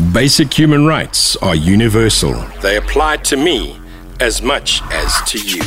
Basic human rights are universal. They apply to me as much as to you.